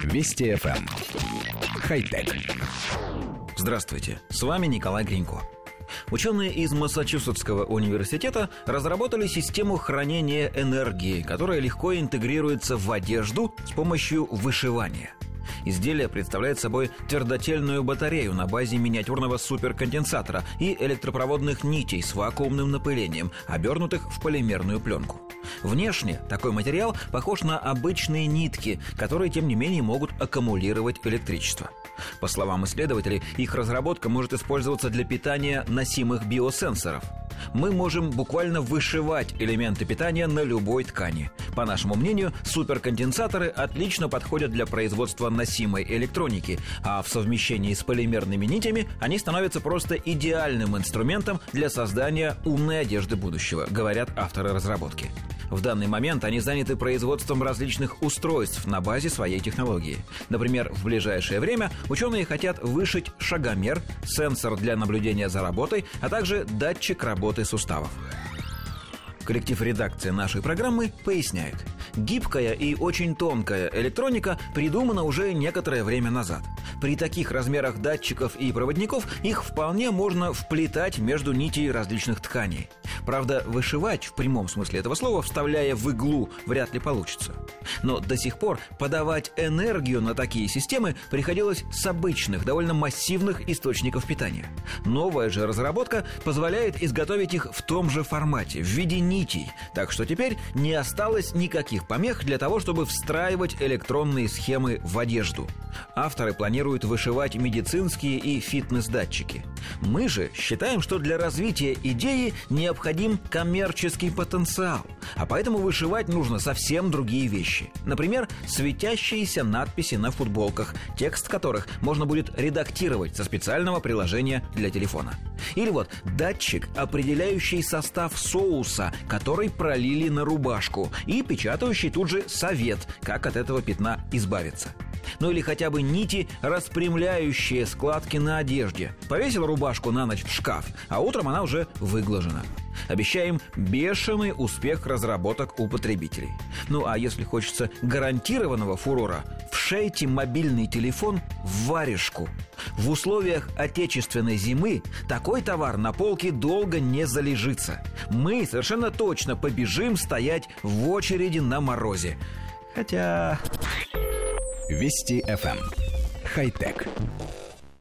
Вести FM. Эм. Хай-тек. Здравствуйте, с вами Николай Гринько. Ученые из Массачусетского университета разработали систему хранения энергии, которая легко интегрируется в одежду с помощью вышивания – Изделие представляет собой твердотельную батарею на базе миниатюрного суперконденсатора и электропроводных нитей с вакуумным напылением, обернутых в полимерную пленку. Внешне такой материал похож на обычные нитки, которые, тем не менее, могут аккумулировать электричество. По словам исследователей, их разработка может использоваться для питания носимых биосенсоров – мы можем буквально вышивать элементы питания на любой ткани. По нашему мнению, суперконденсаторы отлично подходят для производства носимой электроники, а в совмещении с полимерными нитями они становятся просто идеальным инструментом для создания умной одежды будущего, говорят авторы разработки. В данный момент они заняты производством различных устройств на базе своей технологии. Например, в ближайшее время ученые хотят вышить шагомер, сенсор для наблюдения за работой, а также датчик работы суставов. Коллектив редакции нашей программы поясняет. Гибкая и очень тонкая электроника придумана уже некоторое время назад. При таких размерах датчиков и проводников их вполне можно вплетать между нитей различных тканей. Правда, вышивать в прямом смысле этого слова, вставляя в иглу, вряд ли получится. Но до сих пор подавать энергию на такие системы приходилось с обычных, довольно массивных источников питания. Новая же разработка позволяет изготовить их в том же формате, в виде нитей, так что теперь не осталось никаких помех для того, чтобы встраивать электронные схемы в одежду. Авторы планируют вышивать медицинские и фитнес-датчики. Мы же считаем, что для развития идеи необходим коммерческий потенциал, а поэтому вышивать нужно совсем другие вещи. Например, светящиеся надписи на футболках, текст которых можно будет редактировать со специального приложения для телефона. Или вот датчик, определяющий состав соуса, который пролили на рубашку, и печатающий тут же совет, как от этого пятна избавиться ну или хотя бы нити, распрямляющие складки на одежде. Повесил рубашку на ночь в шкаф, а утром она уже выглажена. Обещаем бешеный успех разработок у потребителей. Ну а если хочется гарантированного фурора, вшейте мобильный телефон в варежку. В условиях отечественной зимы такой товар на полке долго не залежится. Мы совершенно точно побежим стоять в очереди на морозе. Хотя... Вести FM. Эм. Хай-тек.